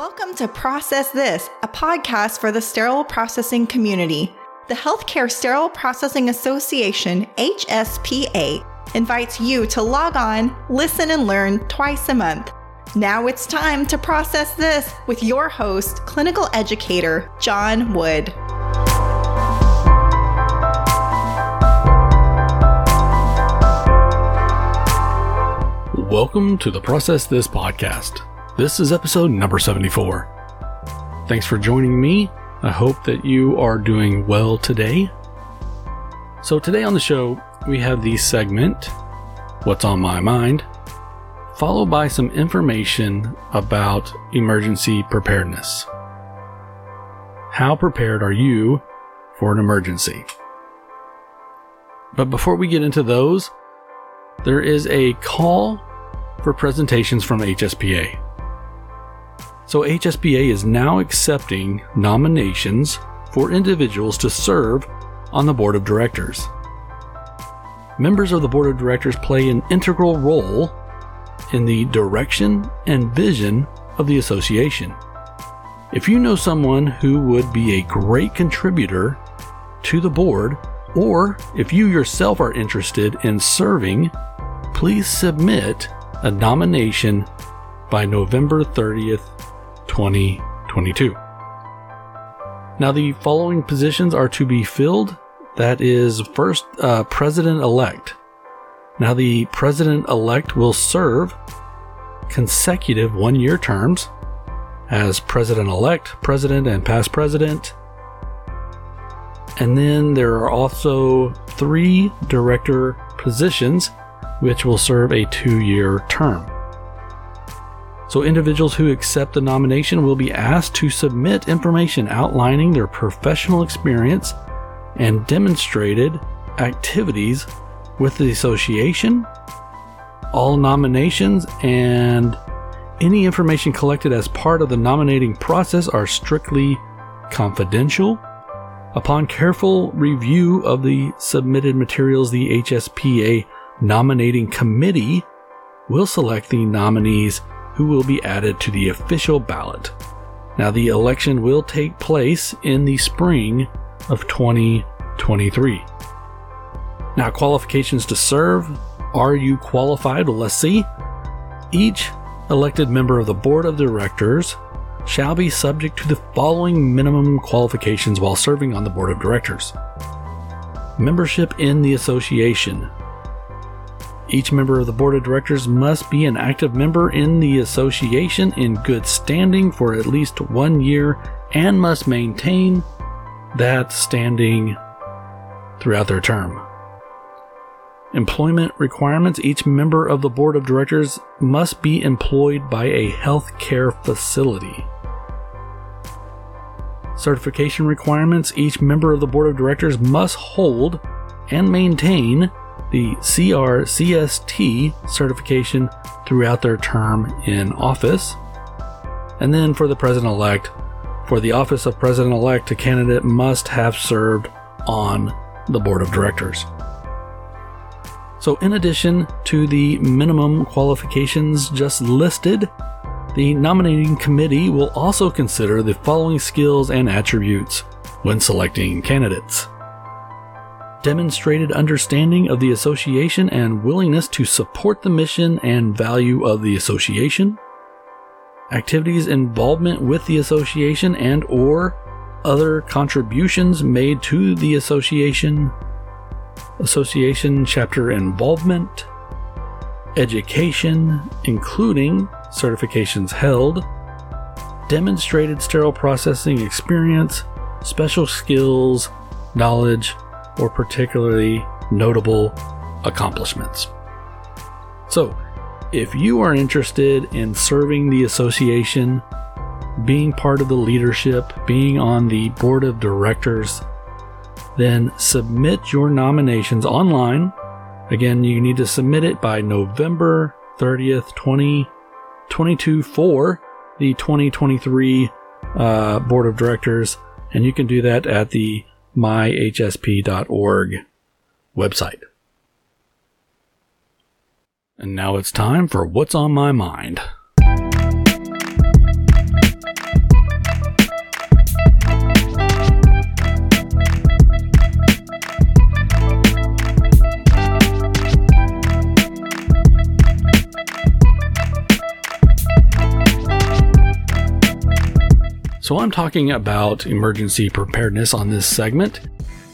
Welcome to Process This, a podcast for the sterile processing community. The Healthcare Sterile Processing Association, HSPA, invites you to log on, listen, and learn twice a month. Now it's time to process this with your host, clinical educator John Wood. Welcome to the Process This podcast. This is episode number 74. Thanks for joining me. I hope that you are doing well today. So, today on the show, we have the segment What's on My Mind, followed by some information about emergency preparedness. How prepared are you for an emergency? But before we get into those, there is a call for presentations from HSPA. So HSPA is now accepting nominations for individuals to serve on the board of directors. Members of the board of directors play an integral role in the direction and vision of the association. If you know someone who would be a great contributor to the board, or if you yourself are interested in serving, please submit a nomination by November 30th, 2022. Now, the following positions are to be filled. That is, first, uh, president elect. Now, the president elect will serve consecutive one year terms as president elect, president, and past president. And then there are also three director positions which will serve a two year term. So, individuals who accept the nomination will be asked to submit information outlining their professional experience and demonstrated activities with the association. All nominations and any information collected as part of the nominating process are strictly confidential. Upon careful review of the submitted materials, the HSPA nominating committee will select the nominees who will be added to the official ballot. Now, the election will take place in the spring of 2023. Now, qualifications to serve. Are you qualified? Well, let's see. Each elected member of the board of directors shall be subject to the following minimum qualifications while serving on the board of directors membership in the association, each member of the board of directors must be an active member in the association in good standing for at least one year and must maintain that standing throughout their term. Employment requirements each member of the board of directors must be employed by a healthcare facility. Certification requirements each member of the board of directors must hold and maintain the CRCST certification throughout their term in office. And then for the president elect, for the office of president elect, a candidate must have served on the board of directors. So, in addition to the minimum qualifications just listed, the nominating committee will also consider the following skills and attributes when selecting candidates demonstrated understanding of the association and willingness to support the mission and value of the association, activities involvement with the association and or other contributions made to the association, association chapter involvement, education, including certifications held, demonstrated sterile processing experience, special skills, knowledge, or particularly notable accomplishments. So, if you are interested in serving the association, being part of the leadership, being on the board of directors, then submit your nominations online. Again, you need to submit it by November 30th, 2022 for the 2023 uh, board of directors. And you can do that at the myhspa.org website. And now it's time for What's on My Mind. So I'm talking about emergency preparedness on this segment,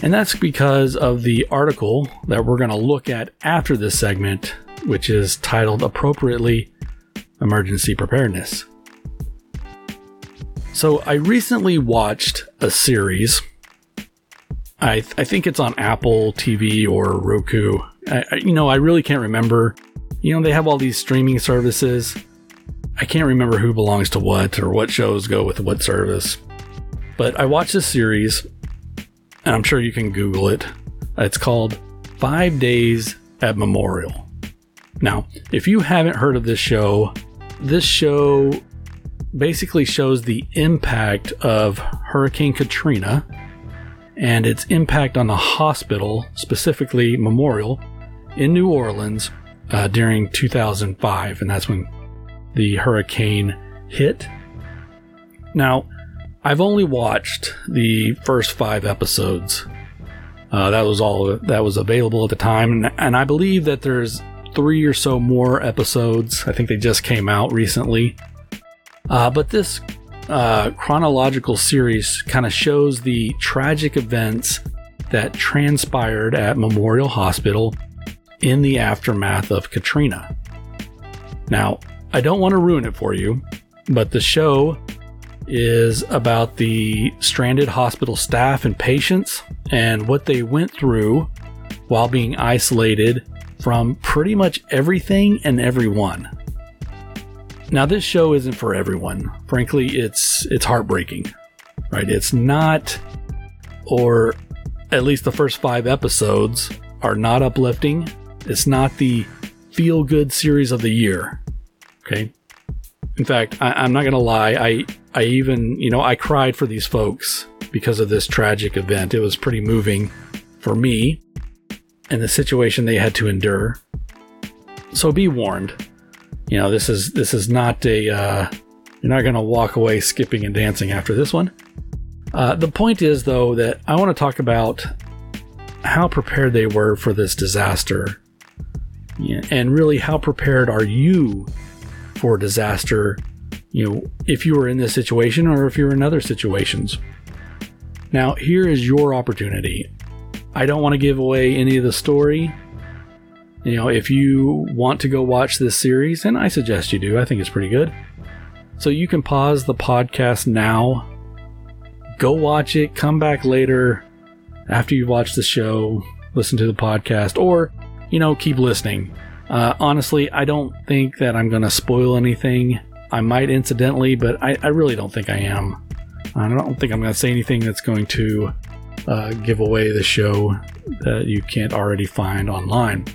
and that's because of the article that we're going to look at after this segment, which is titled appropriately Emergency Preparedness. So I recently watched a series. I, th- I think it's on Apple TV or Roku. I, I, you know, I really can't remember. You know, they have all these streaming services. I can't remember who belongs to what or what shows go with what service. But I watched this series, and I'm sure you can Google it. It's called Five Days at Memorial. Now, if you haven't heard of this show, this show basically shows the impact of Hurricane Katrina and its impact on the hospital, specifically Memorial, in New Orleans uh, during 2005. And that's when the hurricane hit. Now, I've only watched the first five episodes. Uh, that was all that was available at the time, and, and I believe that there's three or so more episodes. I think they just came out recently. Uh, but this uh, chronological series kind of shows the tragic events that transpired at Memorial Hospital in the aftermath of Katrina. Now, I don't want to ruin it for you, but the show is about the stranded hospital staff and patients and what they went through while being isolated from pretty much everything and everyone. Now this show isn't for everyone. Frankly, it's it's heartbreaking. Right? It's not or at least the first 5 episodes are not uplifting. It's not the feel good series of the year. Okay? In fact, I, am not gonna lie, I I even, you know, I cried for these folks because of this tragic event. It was pretty moving for me and the situation they had to endure. So be warned you know, this is this is not a uh, you're not going to walk away skipping and dancing after this one. Uh, the point is, though, that I want to talk about how prepared they were for this disaster, and really how prepared are you for disaster? You know, if you were in this situation or if you're in other situations. Now, here is your opportunity. I don't want to give away any of the story you know, if you want to go watch this series, and I suggest you do, I think it's pretty good. So you can pause the podcast now, go watch it, come back later after you've watched the show, listen to the podcast, or, you know, keep listening. Uh, honestly, I don't think that I'm going to spoil anything. I might incidentally, but I, I, really don't think I am. I don't think I'm going to say anything that's going to uh, give away the show that you can't already find online.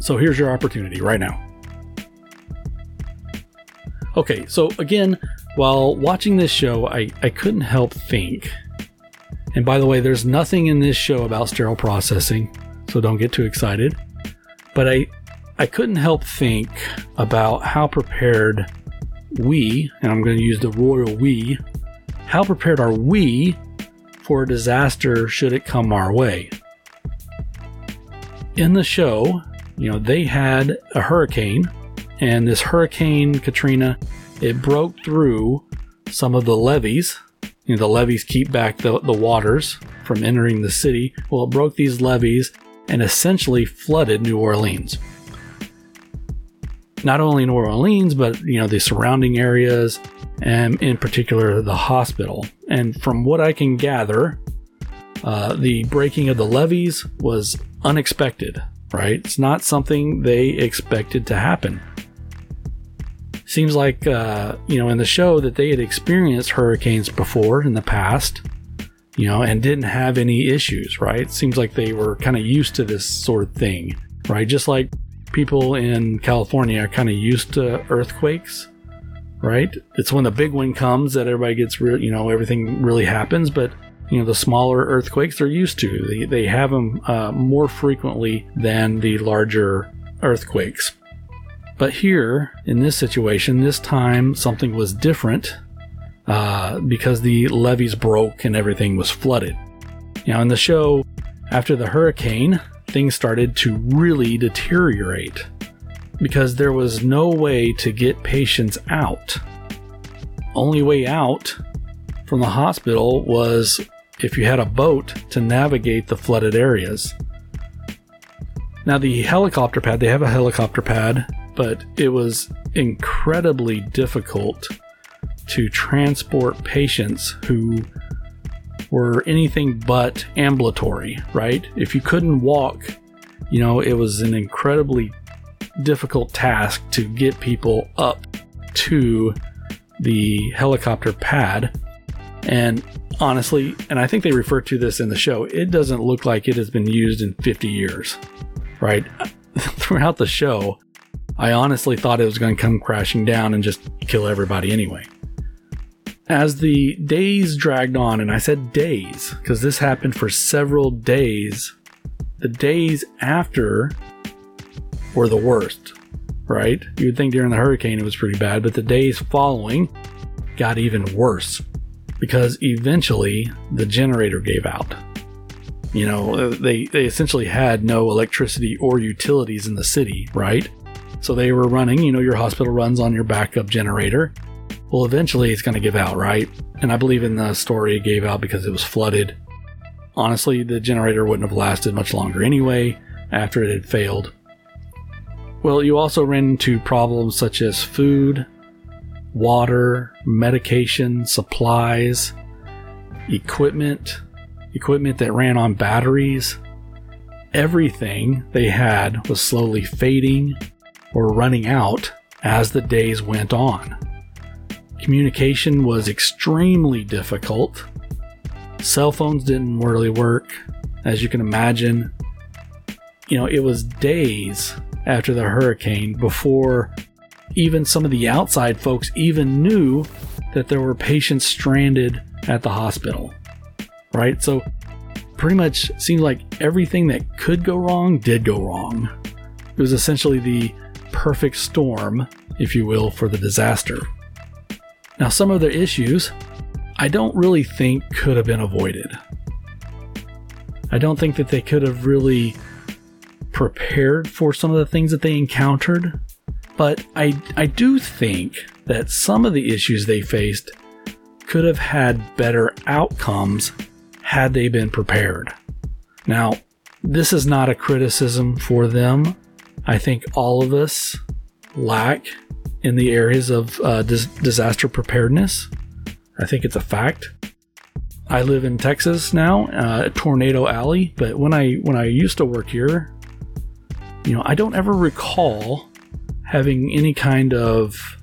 So here's your opportunity right now. Okay, so again, while watching this show, I, I couldn't help think. And by the way, there's nothing in this show about sterile processing, so don't get too excited. But I I couldn't help think about how prepared we, and I'm going to use the royal we, how prepared are we for a disaster should it come our way? In the show, you know, they had a hurricane, and this Hurricane Katrina, it broke through some of the levees. You know, the levees keep back the, the waters from entering the city. Well, it broke these levees and essentially flooded New Orleans. Not only New Orleans, but you know the surrounding areas, and in particular the hospital. And from what I can gather, uh, the breaking of the levees was unexpected right? It's not something they expected to happen. Seems like, uh, you know, in the show that they had experienced hurricanes before in the past, you know, and didn't have any issues, right? Seems like they were kind of used to this sort of thing, right? Just like people in California are kind of used to earthquakes, right? It's when the big one comes that everybody gets real, you know, everything really happens, but you know the smaller earthquakes they're used to. They, they have them uh, more frequently than the larger earthquakes. But here, in this situation, this time something was different uh, because the levees broke and everything was flooded. Now, in the show, after the hurricane, things started to really deteriorate because there was no way to get patients out. Only way out from the hospital was if you had a boat to navigate the flooded areas. Now, the helicopter pad, they have a helicopter pad, but it was incredibly difficult to transport patients who were anything but ambulatory, right? If you couldn't walk, you know, it was an incredibly difficult task to get people up to the helicopter pad. And honestly, and I think they refer to this in the show, it doesn't look like it has been used in 50 years, right? Throughout the show, I honestly thought it was going to come crashing down and just kill everybody anyway. As the days dragged on, and I said days because this happened for several days, the days after were the worst, right? You'd think during the hurricane it was pretty bad, but the days following got even worse because eventually the generator gave out. You know, uh, they, they essentially had no electricity or utilities in the city, right? So they were running, you know, your hospital runs on your backup generator. Well, eventually it's going to give out, right? And I believe in the story it gave out because it was flooded. Honestly, the generator wouldn't have lasted much longer anyway after it had failed. Well, you also ran into problems such as food, water, medication, supplies, equipment, equipment that ran on batteries. Everything they had was slowly fading or running out as the days went on. Communication was extremely difficult. Cell phones didn't really work, as you can imagine. You know, it was days after the hurricane before even some of the outside folks even knew that there were patients stranded at the hospital. Right? So, pretty much seemed like everything that could go wrong did go wrong. It was essentially the perfect storm, if you will, for the disaster. Now, some of the issues I don't really think could have been avoided. I don't think that they could have really prepared for some of the things that they encountered, but I, I do think that some of the issues they faced could have had better outcomes had they been prepared. Now, this is not a criticism for them. I think all of us lack in the areas of uh, dis- disaster preparedness. I think it's a fact. I live in Texas now, uh, Tornado Alley, but when I when I used to work here, you know, I don't ever recall having any kind of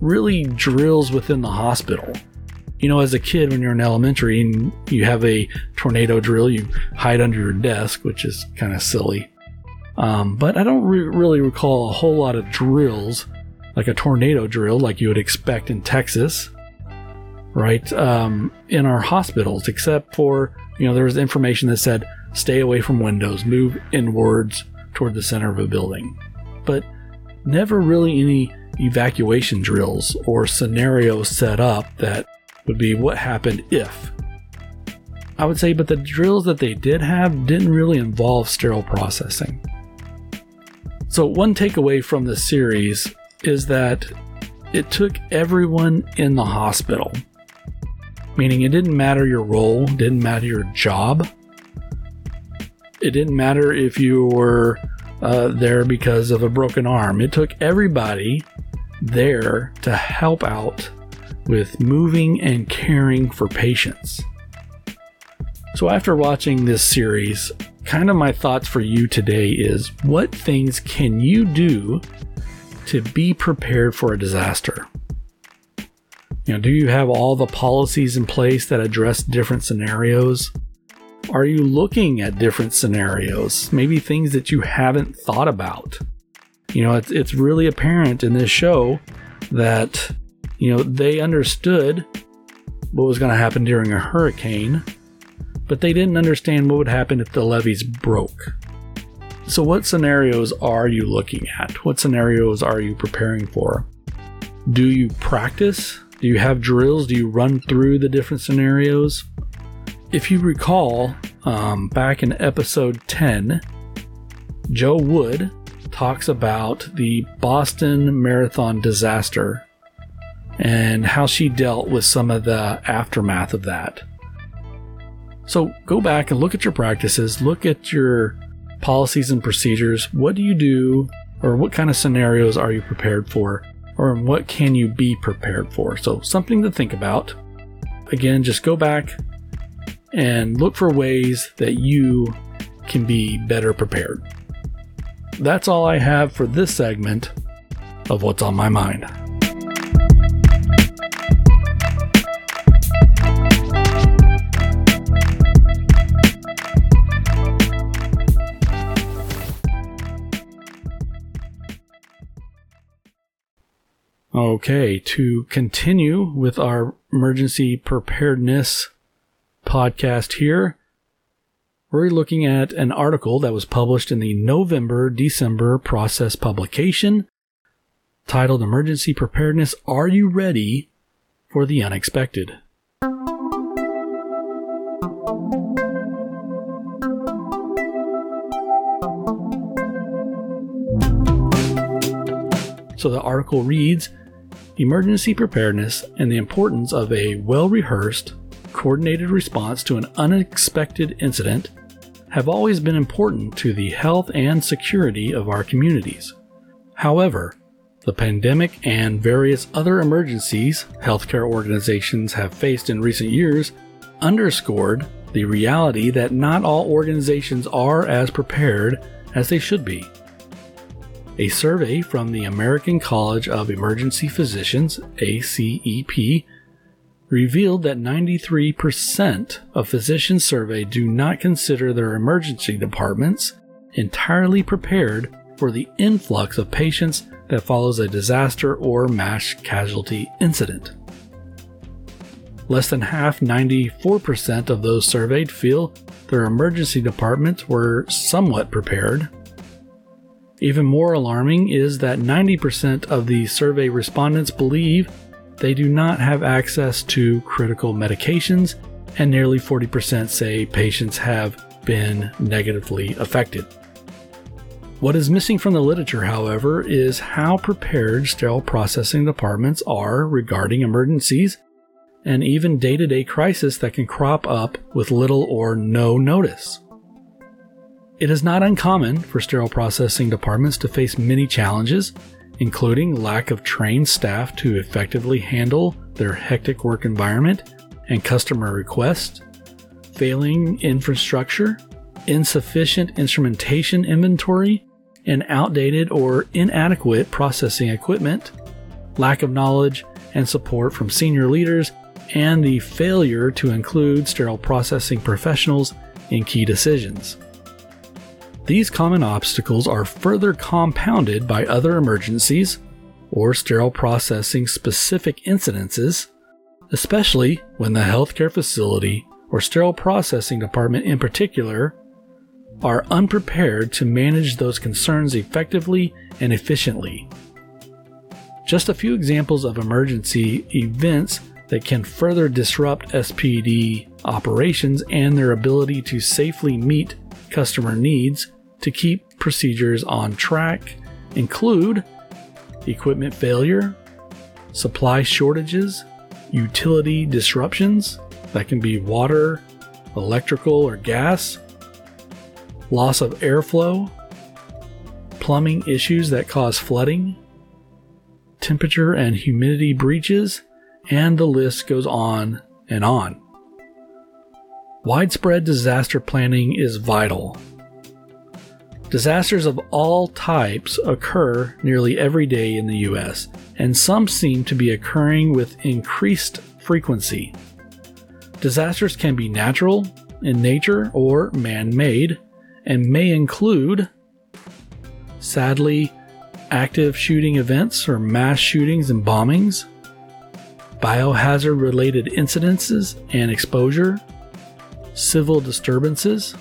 really drills within the hospital. You know, as a kid, when you're in elementary and you have a tornado drill, you hide under your desk, which is kind of silly. Um, but I don't re- really recall a whole lot of drills, like a tornado drill, like you would expect in Texas, right? Um, in our hospitals, except for, you know, there was information that said, stay away from windows, move inwards toward the center of a building. But never really any evacuation drills or scenarios set up that would be what happened if. I would say, but the drills that they did have didn't really involve sterile processing. So, one takeaway from this series is that it took everyone in the hospital, meaning it didn't matter your role, didn't matter your job. It didn't matter if you were uh, there because of a broken arm. It took everybody there to help out with moving and caring for patients. So, after watching this series, kind of my thoughts for you today is what things can you do to be prepared for a disaster? You know, do you have all the policies in place that address different scenarios? Are you looking at different scenarios? Maybe things that you haven't thought about. You know, it's, it's really apparent in this show that, you know, they understood what was going to happen during a hurricane but they didn't understand what would happen if the levees broke. So, what scenarios are you looking at? What scenarios are you preparing for? Do you practice? Do you have drills? Do you run through the different scenarios? If you recall, um, back in episode 10, Joe Wood talks about the Boston Marathon disaster and how she dealt with some of the aftermath of that. So go back and look at your practices, look at your policies and procedures. What do you do, or what kind of scenarios are you prepared for, or what can you be prepared for? So, something to think about. Again, just go back and look for ways that you can be better prepared. That's all I have for this segment of What's on My Mind. Okay, to continue with our emergency preparedness podcast here, we're looking at an article that was published in the November December process publication titled Emergency Preparedness Are You Ready for the Unexpected? So the article reads Emergency preparedness and the importance of a well rehearsed, coordinated response to an unexpected incident have always been important to the health and security of our communities. However, the pandemic and various other emergencies healthcare organizations have faced in recent years underscored the reality that not all organizations are as prepared as they should be. A survey from the American College of Emergency Physicians, ACEP, revealed that 93% of physicians surveyed do not consider their emergency departments entirely prepared for the influx of patients that follows a disaster or mass casualty incident. Less than half, 94% of those surveyed feel their emergency departments were somewhat prepared. Even more alarming is that 90% of the survey respondents believe they do not have access to critical medications, and nearly 40% say patients have been negatively affected. What is missing from the literature, however, is how prepared sterile processing departments are regarding emergencies and even day to day crises that can crop up with little or no notice. It is not uncommon for sterile processing departments to face many challenges, including lack of trained staff to effectively handle their hectic work environment and customer requests, failing infrastructure, insufficient instrumentation inventory, and outdated or inadequate processing equipment, lack of knowledge and support from senior leaders, and the failure to include sterile processing professionals in key decisions. These common obstacles are further compounded by other emergencies or sterile processing specific incidences, especially when the healthcare facility or sterile processing department in particular are unprepared to manage those concerns effectively and efficiently. Just a few examples of emergency events that can further disrupt SPD operations and their ability to safely meet customer needs to keep procedures on track include equipment failure, supply shortages, utility disruptions that can be water, electrical, or gas, loss of airflow, plumbing issues that cause flooding, temperature and humidity breaches, and the list goes on and on. Widespread disaster planning is vital Disasters of all types occur nearly every day in the US, and some seem to be occurring with increased frequency. Disasters can be natural, in nature, or man made, and may include, sadly, active shooting events or mass shootings and bombings, biohazard related incidences and exposure, civil disturbances,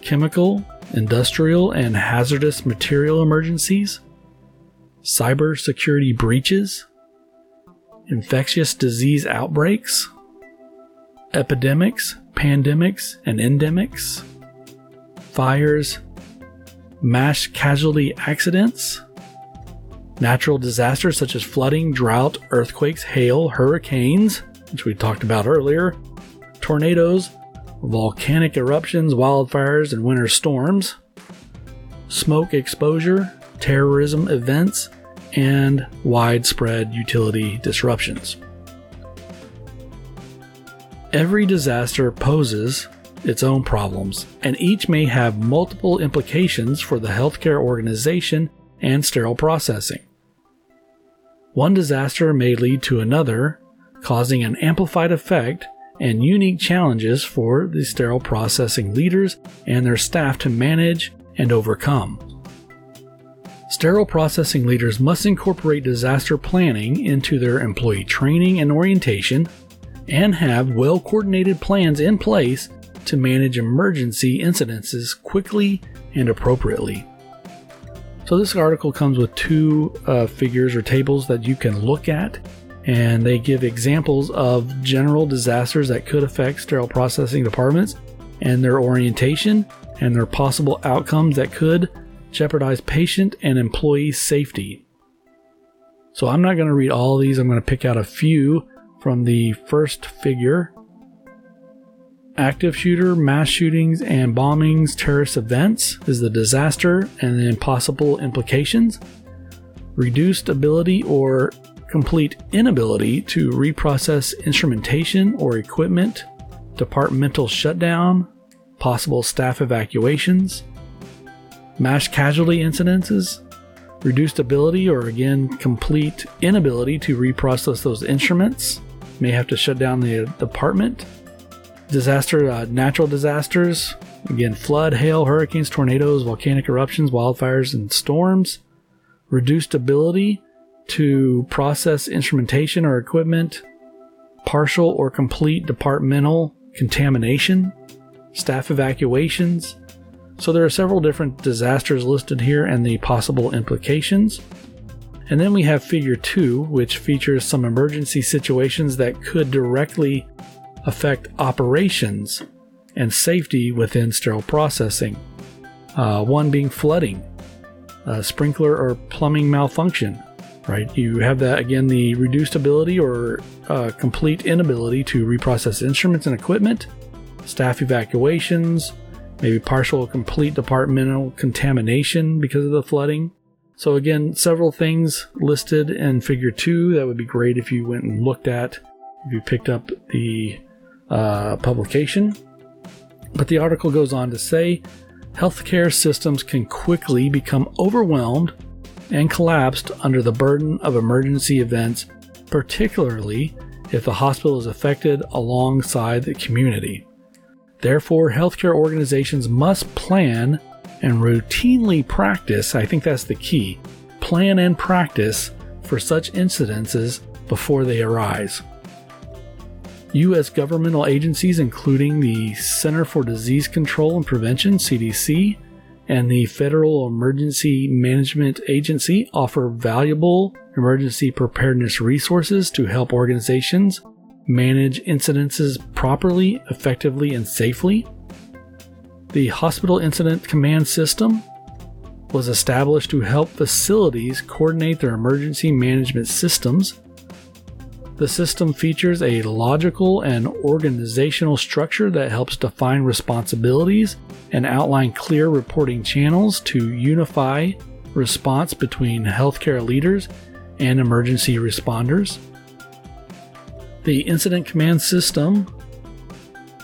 chemical industrial and hazardous material emergencies, cybersecurity breaches, infectious disease outbreaks, epidemics, pandemics, and endemics, fires, mass casualty accidents, natural disasters such as flooding, drought, earthquakes, hail, hurricanes, which we talked about earlier, tornadoes, volcanic eruptions, wildfires, and winter storms, smoke exposure, terrorism events, and widespread utility disruptions. Every disaster poses its own problems, and each may have multiple implications for the healthcare organization and sterile processing. One disaster may lead to another, causing an amplified effect and unique challenges for the sterile processing leaders and their staff to manage and overcome. Sterile processing leaders must incorporate disaster planning into their employee training and orientation and have well coordinated plans in place to manage emergency incidences quickly and appropriately. So, this article comes with two uh, figures or tables that you can look at, and they give examples of general disasters that could affect sterile processing departments and their orientation and their possible outcomes that could jeopardize patient and employee safety. So, I'm not going to read all of these, I'm going to pick out a few from the first figure active shooter, mass shootings and bombings, terrorist events is the disaster and the possible implications. Reduced ability or complete inability to reprocess instrumentation or equipment, departmental shutdown, possible staff evacuations, mass casualty incidences, reduced ability or again complete inability to reprocess those instruments, may have to shut down the department disaster, uh, natural disasters. Again, flood, hail, hurricanes, tornadoes, volcanic eruptions, wildfires, and storms. Reduced ability to process instrumentation or equipment. Partial or complete departmental contamination. Staff evacuations. So there are several different disasters listed here and the possible implications. And then we have figure 2, which features some emergency situations that could directly affect operations and safety within sterile processing. Uh, one being flooding, uh, sprinkler or plumbing malfunction, right? You have that again, the reduced ability or uh, complete inability to reprocess instruments and equipment, staff evacuations, maybe partial or complete departmental contamination because of the flooding. So, again, several things listed in figure two that would be great if you went and looked at, if you picked up the uh, publication. But the article goes on to say healthcare systems can quickly become overwhelmed and collapsed under the burden of emergency events, particularly if the hospital is affected alongside the community. Therefore, healthcare organizations must plan and routinely practice, I think that's the key, plan and practice for such incidences before they arise. U.S. governmental agencies, including the Center for Disease Control and Prevention, CDC, and the Federal Emergency Management Agency, offer valuable emergency preparedness resources to help organizations manage incidences properly, effectively, and safely. The Hospital Incident Command System was established to help facilities coordinate their emergency management systems the system features a logical and organizational structure that helps define responsibilities and outline clear reporting channels to unify response between healthcare leaders and emergency responders. The Incident Command System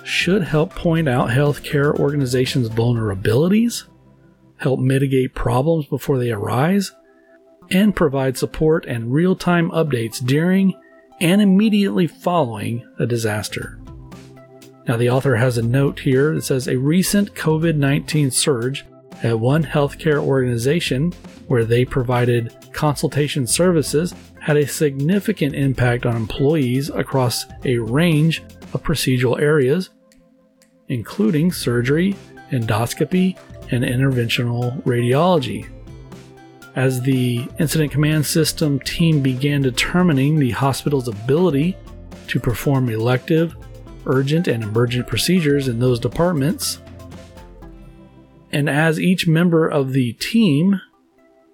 should help point out healthcare organizations' vulnerabilities, help mitigate problems before they arise, and provide support and real time updates during and immediately following a disaster. Now, the author has a note here that says a recent COVID 19 surge at one healthcare organization where they provided consultation services had a significant impact on employees across a range of procedural areas, including surgery, endoscopy, and interventional radiology. As the Incident Command System team began determining the hospital's ability to perform elective, urgent, and emergent procedures in those departments, and as each member of the team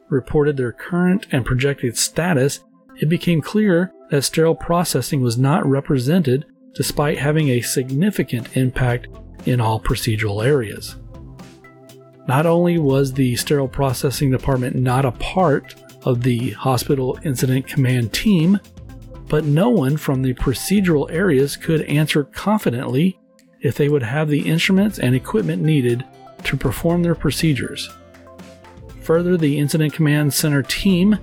reported their current and projected status, it became clear that sterile processing was not represented despite having a significant impact in all procedural areas. Not only was the sterile processing department not a part of the hospital incident command team, but no one from the procedural areas could answer confidently if they would have the instruments and equipment needed to perform their procedures. Further, the Incident Command Center team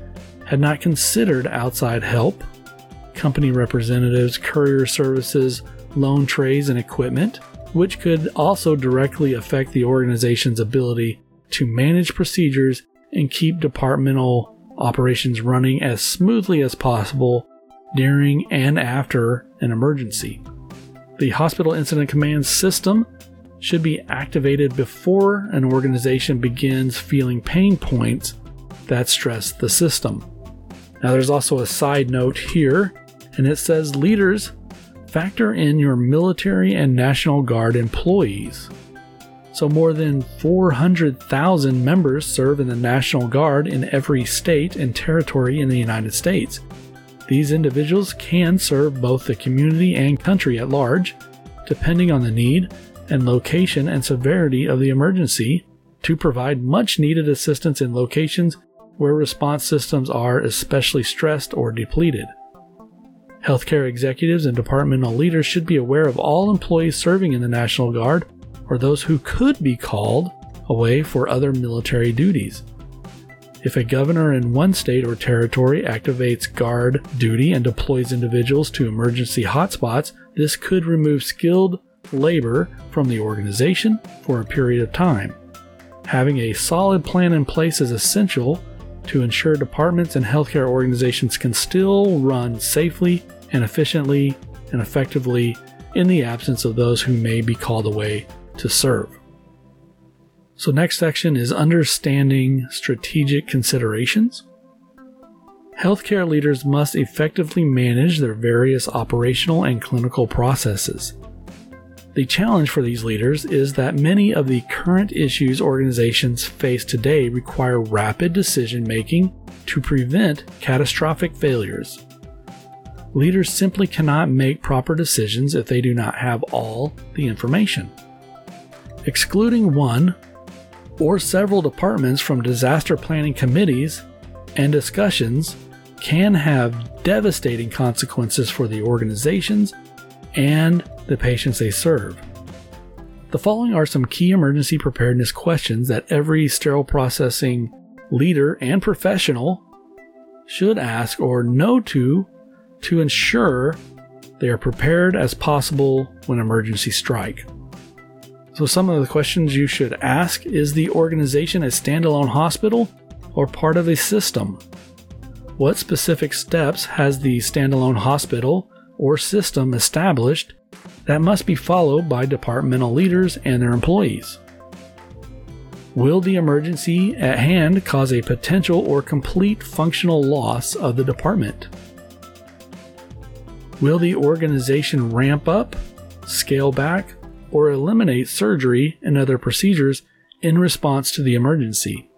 had not considered outside help, company representatives, courier services, loan trays, and equipment, which could also directly affect the organization's ability to manage procedures and keep departmental operations running as smoothly as possible during and after an emergency. The Hospital Incident Command System should be activated before an organization begins feeling pain points that stress the system. Now, there's also a side note here, and it says leaders factor in your military and National Guard employees. So, more than 400,000 members serve in the National Guard in every state and territory in the United States. These individuals can serve both the community and country at large, depending on the need and location and severity of the emergency, to provide much needed assistance in locations where response systems are especially stressed or depleted. Healthcare executives and departmental leaders should be aware of all employees serving in the National Guard or those who could be called away for other military duties. If a governor in one state or territory activates guard duty and deploys individuals to emergency hotspots, this could remove skilled labor from the organization for a period of time. Having a solid plan in place is essential to ensure departments and healthcare organizations can still run safely and efficiently and effectively in the absence of those who may be called away to serve. So, next section is understanding strategic considerations. Healthcare leaders must effectively manage their various operational and clinical processes. The challenge for these leaders is that many of the current issues organizations face today require rapid decision making to prevent catastrophic failures. Leaders simply cannot make proper decisions if they do not have all the information. Excluding one or several departments from disaster planning committees and discussions can have devastating consequences for the organizations and the patients they serve. The following are some key emergency preparedness questions that every sterile processing leader and professional should ask or know to to ensure they are prepared as possible when emergencies strike. So, some of the questions you should ask is the organization a standalone hospital or part of a system? What specific steps has the standalone hospital or system established that must be followed by departmental leaders and their employees? Will the emergency at hand cause a potential or complete functional loss of the department? Will the organization ramp up, scale back, or eliminate surgery and other procedures in response to the emergency.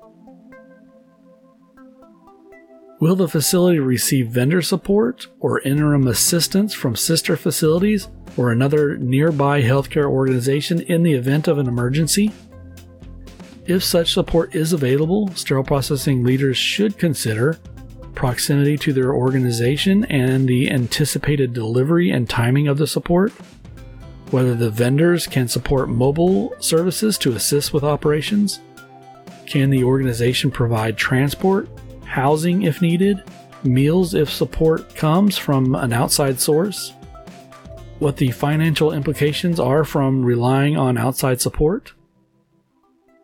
Will the facility receive vendor support or interim assistance from sister facilities or another nearby healthcare organization in the event of an emergency? If such support is available, sterile processing leaders should consider proximity to their organization and the anticipated delivery and timing of the support whether the vendors can support mobile services to assist with operations, can the organization provide transport, housing if needed, meals if support comes from an outside source, what the financial implications are from relying on outside support,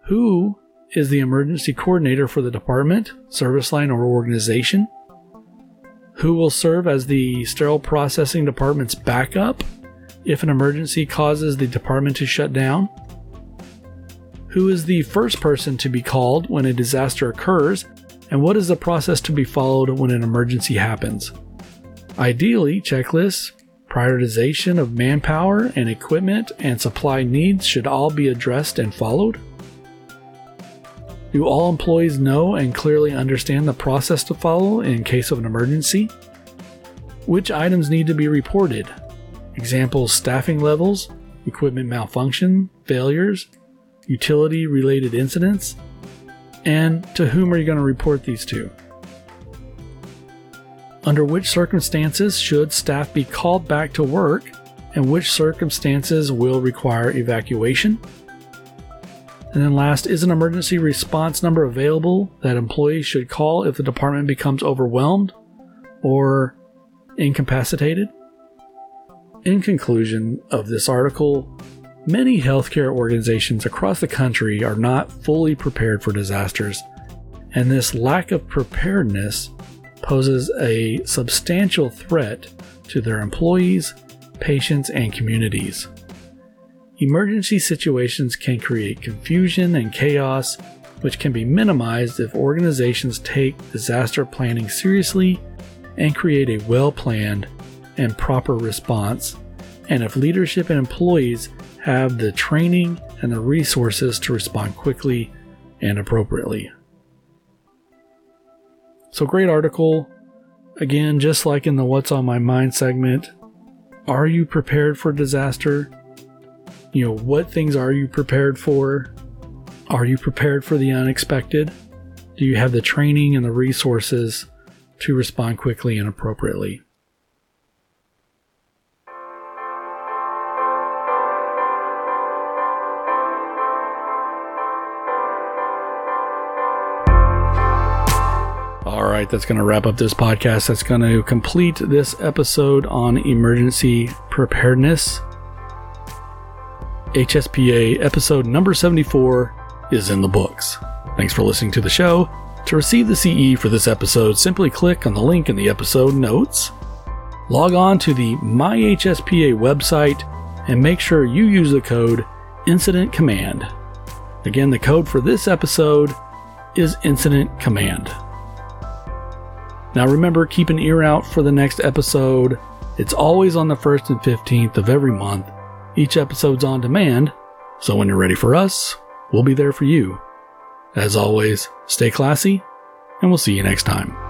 who is the emergency coordinator for the department, service line, or organization, who will serve as the sterile processing department's backup if an emergency causes the department to shut down? Who is the first person to be called when a disaster occurs, and what is the process to be followed when an emergency happens? Ideally, checklists, prioritization of manpower and equipment, and supply needs should all be addressed and followed. Do all employees know and clearly understand the process to follow in case of an emergency? Which items need to be reported? Examples staffing levels, equipment malfunction, failures, utility related incidents, and to whom are you going to report these to? Under which circumstances should staff be called back to work, and which circumstances will require evacuation? And then last, is an emergency response number available that employees should call if the department becomes overwhelmed or incapacitated? In conclusion of this article, many healthcare organizations across the country are not fully prepared for disasters, and this lack of preparedness poses a substantial threat to their employees, patients, and communities. Emergency situations can create confusion and chaos, which can be minimized if organizations take disaster planning seriously and create a well planned and proper response, and if leadership and employees have the training and the resources to respond quickly and appropriately. So, great article. Again, just like in the What's on My Mind segment, are you prepared for disaster? You know, what things are you prepared for? Are you prepared for the unexpected? Do you have the training and the resources to respond quickly and appropriately? Right, that's going to wrap up this podcast. That's going to complete this episode on emergency preparedness. HSPA episode number 74 is in the books. Thanks for listening to the show. To receive the CE for this episode, simply click on the link in the episode notes. Log on to the MyHSPA website and make sure you use the code Incident Command. Again, the code for this episode is Incident Command. Now remember, keep an ear out for the next episode. It's always on the 1st and 15th of every month. Each episode's on demand, so when you're ready for us, we'll be there for you. As always, stay classy, and we'll see you next time.